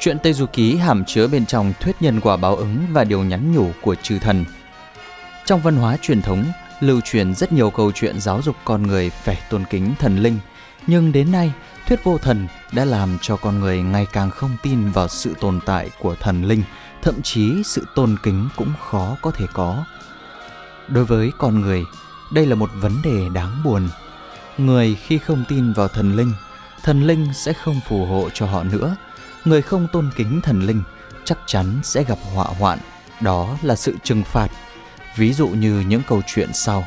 Chuyện Tây Du Ký hàm chứa bên trong thuyết nhân quả báo ứng và điều nhắn nhủ của chư thần. Trong văn hóa truyền thống, lưu truyền rất nhiều câu chuyện giáo dục con người phải tôn kính thần linh, nhưng đến nay, thuyết vô thần đã làm cho con người ngày càng không tin vào sự tồn tại của thần linh, thậm chí sự tôn kính cũng khó có thể có. Đối với con người, đây là một vấn đề đáng buồn. Người khi không tin vào thần linh, thần linh sẽ không phù hộ cho họ nữa. Người không tôn kính thần linh chắc chắn sẽ gặp họa hoạn, đó là sự trừng phạt ví dụ như những câu chuyện sau.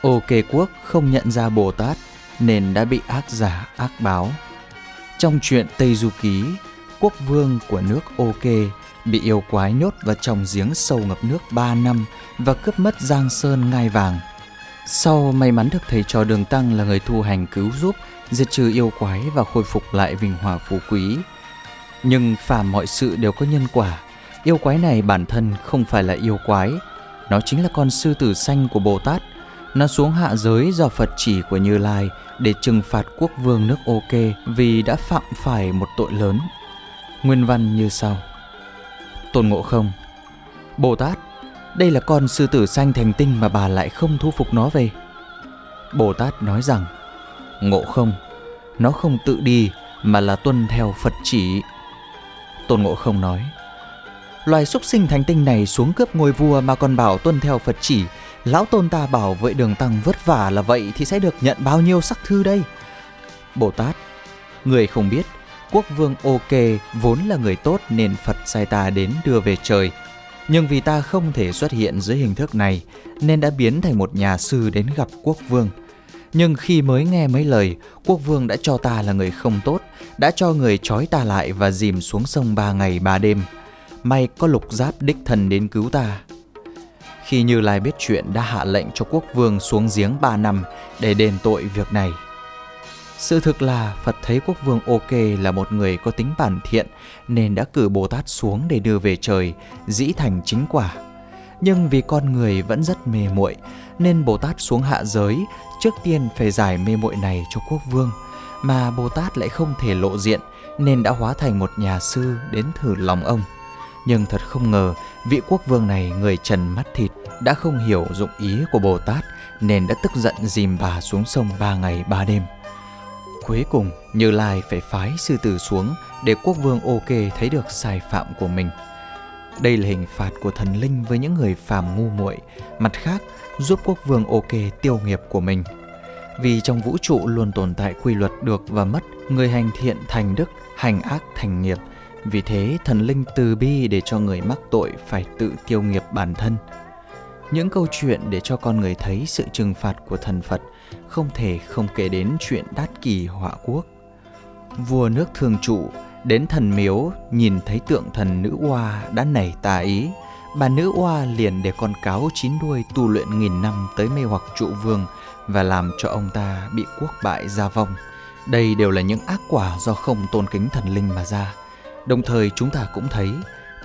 Ô kê quốc không nhận ra Bồ Tát nên đã bị ác giả ác báo. Trong chuyện Tây Du Ký, quốc vương của nước Ô Kê bị yêu quái nhốt vào trong giếng sâu ngập nước 3 năm và cướp mất Giang Sơn ngai vàng. Sau may mắn được thầy trò Đường Tăng là người thu hành cứu giúp, diệt trừ yêu quái và khôi phục lại vinh hòa phú quý. Nhưng phàm mọi sự đều có nhân quả, yêu quái này bản thân không phải là yêu quái nó chính là con sư tử xanh của Bồ Tát. Nó xuống hạ giới do Phật chỉ của Như Lai để trừng phạt quốc vương nước OK vì đã phạm phải một tội lớn. Nguyên văn như sau. Tôn Ngộ Không Bồ Tát, đây là con sư tử xanh thành tinh mà bà lại không thu phục nó về. Bồ Tát nói rằng, Ngộ Không, nó không tự đi mà là tuân theo Phật chỉ. Tôn Ngộ Không nói, Loài súc sinh thánh tinh này xuống cướp ngôi vua mà còn bảo tuân theo Phật chỉ. Lão tôn ta bảo vậy đường tăng vất vả là vậy thì sẽ được nhận bao nhiêu sắc thư đây? Bồ Tát, người không biết, quốc vương ok vốn là người tốt nên Phật sai ta đến đưa về trời. Nhưng vì ta không thể xuất hiện dưới hình thức này nên đã biến thành một nhà sư đến gặp quốc vương. Nhưng khi mới nghe mấy lời, quốc vương đã cho ta là người không tốt, đã cho người trói ta lại và dìm xuống sông ba ngày ba đêm may có lục giáp đích thần đến cứu ta. Khi Như Lai biết chuyện đã hạ lệnh cho quốc vương xuống giếng 3 năm để đền tội việc này. Sự thực là Phật thấy quốc vương ok là một người có tính bản thiện nên đã cử Bồ Tát xuống để đưa về trời, dĩ thành chính quả. Nhưng vì con người vẫn rất mê muội nên Bồ Tát xuống hạ giới trước tiên phải giải mê muội này cho quốc vương mà Bồ Tát lại không thể lộ diện nên đã hóa thành một nhà sư đến thử lòng ông. Nhưng thật không ngờ, vị quốc vương này người trần mắt thịt đã không hiểu dụng ý của Bồ Tát nên đã tức giận dìm bà xuống sông ba ngày ba đêm. Cuối cùng, Như Lai phải phái sư tử xuống để quốc vương ok thấy được sai phạm của mình. Đây là hình phạt của thần linh với những người phàm ngu muội, mặt khác giúp quốc vương ok tiêu nghiệp của mình. Vì trong vũ trụ luôn tồn tại quy luật được và mất, người hành thiện thành đức, hành ác thành nghiệp – vì thế thần linh từ bi để cho người mắc tội phải tự tiêu nghiệp bản thân. Những câu chuyện để cho con người thấy sự trừng phạt của thần Phật không thể không kể đến chuyện đát kỳ họa quốc. Vua nước thường trụ đến thần miếu nhìn thấy tượng thần nữ oa đã nảy tà ý. Bà nữ oa liền để con cáo chín đuôi tu luyện nghìn năm tới mê hoặc trụ vương và làm cho ông ta bị quốc bại gia vong. Đây đều là những ác quả do không tôn kính thần linh mà ra. Đồng thời chúng ta cũng thấy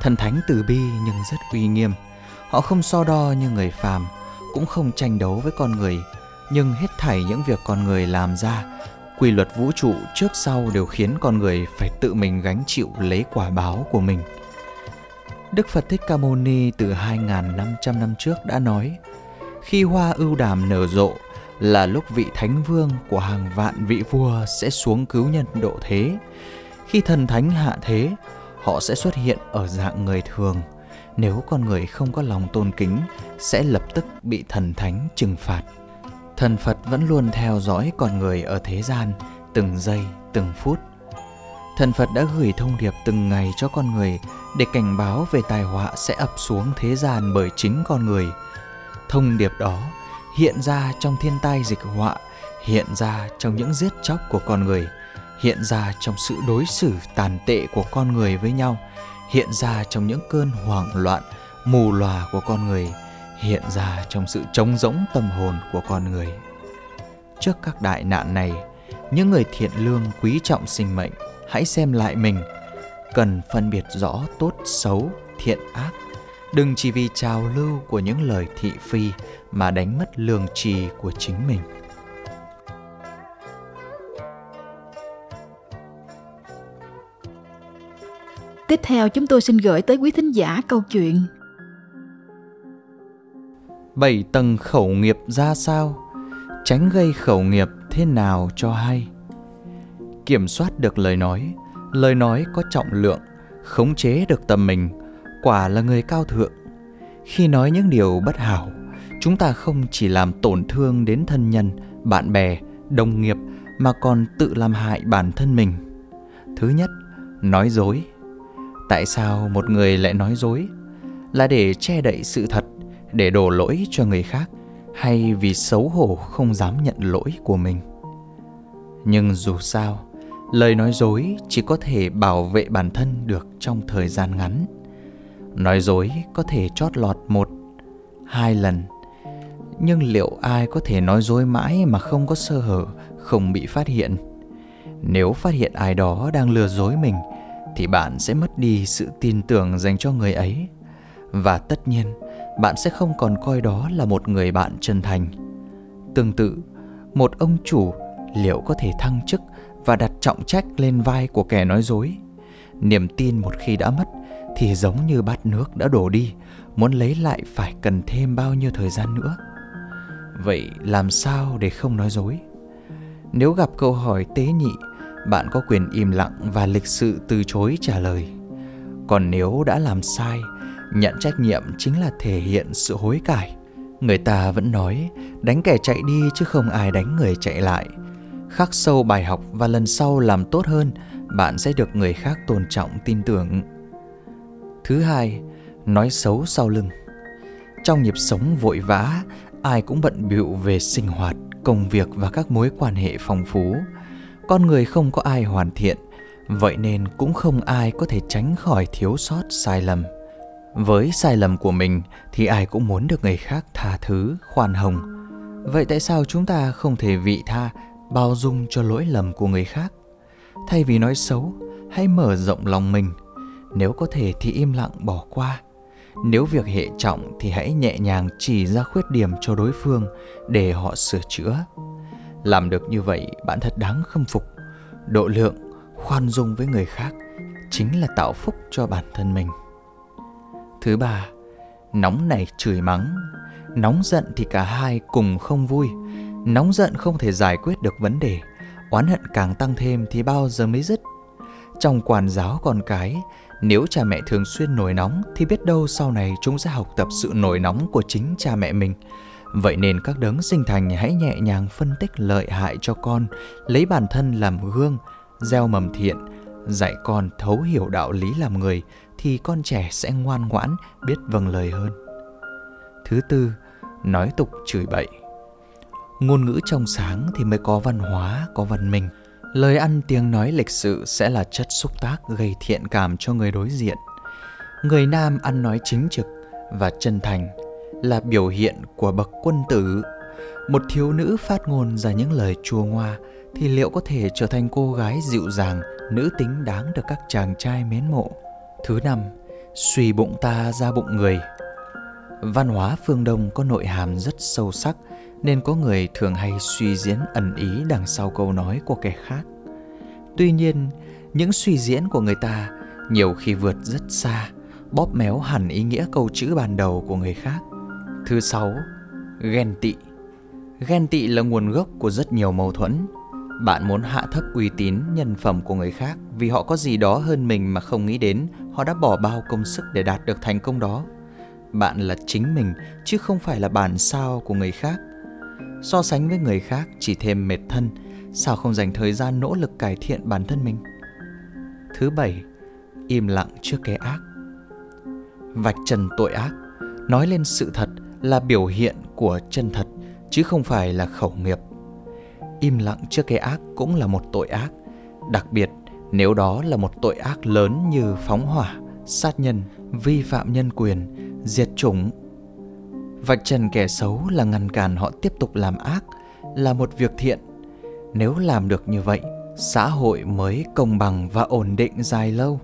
thần thánh từ bi nhưng rất uy nghiêm. Họ không so đo như người phàm, cũng không tranh đấu với con người, nhưng hết thảy những việc con người làm ra, quy luật vũ trụ trước sau đều khiến con người phải tự mình gánh chịu lấy quả báo của mình. Đức Phật Thích Ca Mâu Ni từ 2.500 năm trước đã nói, khi hoa ưu đàm nở rộ là lúc vị thánh vương của hàng vạn vị vua sẽ xuống cứu nhân độ thế khi thần thánh hạ thế, họ sẽ xuất hiện ở dạng người thường. Nếu con người không có lòng tôn kính, sẽ lập tức bị thần thánh trừng phạt. Thần Phật vẫn luôn theo dõi con người ở thế gian, từng giây, từng phút. Thần Phật đã gửi thông điệp từng ngày cho con người để cảnh báo về tai họa sẽ ập xuống thế gian bởi chính con người. Thông điệp đó hiện ra trong thiên tai dịch họa, hiện ra trong những giết chóc của con người – hiện ra trong sự đối xử tàn tệ của con người với nhau hiện ra trong những cơn hoảng loạn mù lòa của con người hiện ra trong sự trống rỗng tâm hồn của con người. Trước các đại nạn này, những người thiện lương quý trọng sinh mệnh hãy xem lại mình. Cần phân biệt rõ tốt, xấu, thiện, ác. Đừng chỉ vì trào lưu của những lời thị phi mà đánh mất lương trì của chính mình. Tiếp theo chúng tôi xin gửi tới quý thính giả câu chuyện Bảy tầng khẩu nghiệp ra sao? Tránh gây khẩu nghiệp thế nào cho hay? Kiểm soát được lời nói, lời nói có trọng lượng, khống chế được tâm mình, quả là người cao thượng. Khi nói những điều bất hảo, chúng ta không chỉ làm tổn thương đến thân nhân, bạn bè, đồng nghiệp mà còn tự làm hại bản thân mình. Thứ nhất, nói dối tại sao một người lại nói dối là để che đậy sự thật để đổ lỗi cho người khác, hay vì xấu hổ không dám nhận lỗi của mình. Nhưng dù sao, lời nói dối chỉ có thể bảo vệ bản thân được trong thời gian ngắn. Nói dối có thể chót lọt một, hai lần. Nhưng liệu ai có thể nói dối mãi mà không có sơ hở, không bị phát hiện? Nếu phát hiện ai đó đang lừa dối mình, thì bạn sẽ mất đi sự tin tưởng dành cho người ấy và tất nhiên, bạn sẽ không còn coi đó là một người bạn chân thành. Tương tự, một ông chủ liệu có thể thăng chức và đặt trọng trách lên vai của kẻ nói dối? Niềm tin một khi đã mất thì giống như bát nước đã đổ đi, muốn lấy lại phải cần thêm bao nhiêu thời gian nữa? Vậy làm sao để không nói dối? Nếu gặp câu hỏi tế nhị, bạn có quyền im lặng và lịch sự từ chối trả lời. Còn nếu đã làm sai nhận trách nhiệm chính là thể hiện sự hối cải. Người ta vẫn nói, đánh kẻ chạy đi chứ không ai đánh người chạy lại. Khắc sâu bài học và lần sau làm tốt hơn, bạn sẽ được người khác tôn trọng, tin tưởng. Thứ hai, nói xấu sau lưng. Trong nhịp sống vội vã, ai cũng bận bịu về sinh hoạt, công việc và các mối quan hệ phong phú. Con người không có ai hoàn thiện, vậy nên cũng không ai có thể tránh khỏi thiếu sót sai lầm với sai lầm của mình thì ai cũng muốn được người khác tha thứ, khoan hồng. Vậy tại sao chúng ta không thể vị tha, bao dung cho lỗi lầm của người khác? Thay vì nói xấu, hãy mở rộng lòng mình. Nếu có thể thì im lặng bỏ qua. Nếu việc hệ trọng thì hãy nhẹ nhàng chỉ ra khuyết điểm cho đối phương để họ sửa chữa. Làm được như vậy, bạn thật đáng khâm phục. Độ lượng, khoan dung với người khác chính là tạo phúc cho bản thân mình thứ ba nóng này chửi mắng. Nóng giận thì cả hai cùng không vui. Nóng giận không thể giải quyết được vấn đề. Oán hận càng tăng thêm thì bao giờ mới dứt? Trong quản giáo con cái nếu cha mẹ thường xuyên nổi nóng thì biết đâu sau này chúng sẽ học tập sự nổi nóng của chính cha mẹ mình. Vậy nên các đấng sinh thành hãy nhẹ nhàng phân tích lợi hại cho con, lấy bản thân làm gương, gieo mầm thiện, dạy con thấu hiểu đạo lý làm người thì con trẻ sẽ ngoan ngoãn, biết vâng lời hơn. Thứ tư, nói tục chửi bậy. Ngôn ngữ trong sáng thì mới có văn hóa, có văn minh. Lời ăn tiếng nói lịch sự sẽ là chất xúc tác gây thiện cảm cho người đối diện. Người nam ăn nói chính trực và chân thành là biểu hiện của bậc quân tử một thiếu nữ phát ngôn ra những lời chua ngoa thì liệu có thể trở thành cô gái dịu dàng nữ tính đáng được các chàng trai mến mộ thứ năm suy bụng ta ra bụng người văn hóa phương đông có nội hàm rất sâu sắc nên có người thường hay suy diễn ẩn ý đằng sau câu nói của kẻ khác tuy nhiên những suy diễn của người ta nhiều khi vượt rất xa bóp méo hẳn ý nghĩa câu chữ ban đầu của người khác Thứ sáu, ghen tị. Ghen tị là nguồn gốc của rất nhiều mâu thuẫn. Bạn muốn hạ thấp uy tín, nhân phẩm của người khác vì họ có gì đó hơn mình mà không nghĩ đến, họ đã bỏ bao công sức để đạt được thành công đó. Bạn là chính mình chứ không phải là bản sao của người khác. So sánh với người khác chỉ thêm mệt thân, sao không dành thời gian nỗ lực cải thiện bản thân mình? Thứ bảy, im lặng trước cái ác. Vạch trần tội ác, nói lên sự thật là biểu hiện của chân thật chứ không phải là khẩu nghiệp im lặng trước cái ác cũng là một tội ác đặc biệt nếu đó là một tội ác lớn như phóng hỏa sát nhân, vi phạm nhân quyền, diệt chủng. Vạch trần kẻ xấu là ngăn cản họ tiếp tục làm ác, là một việc thiện. Nếu làm được như vậy, xã hội mới công bằng và ổn định dài lâu.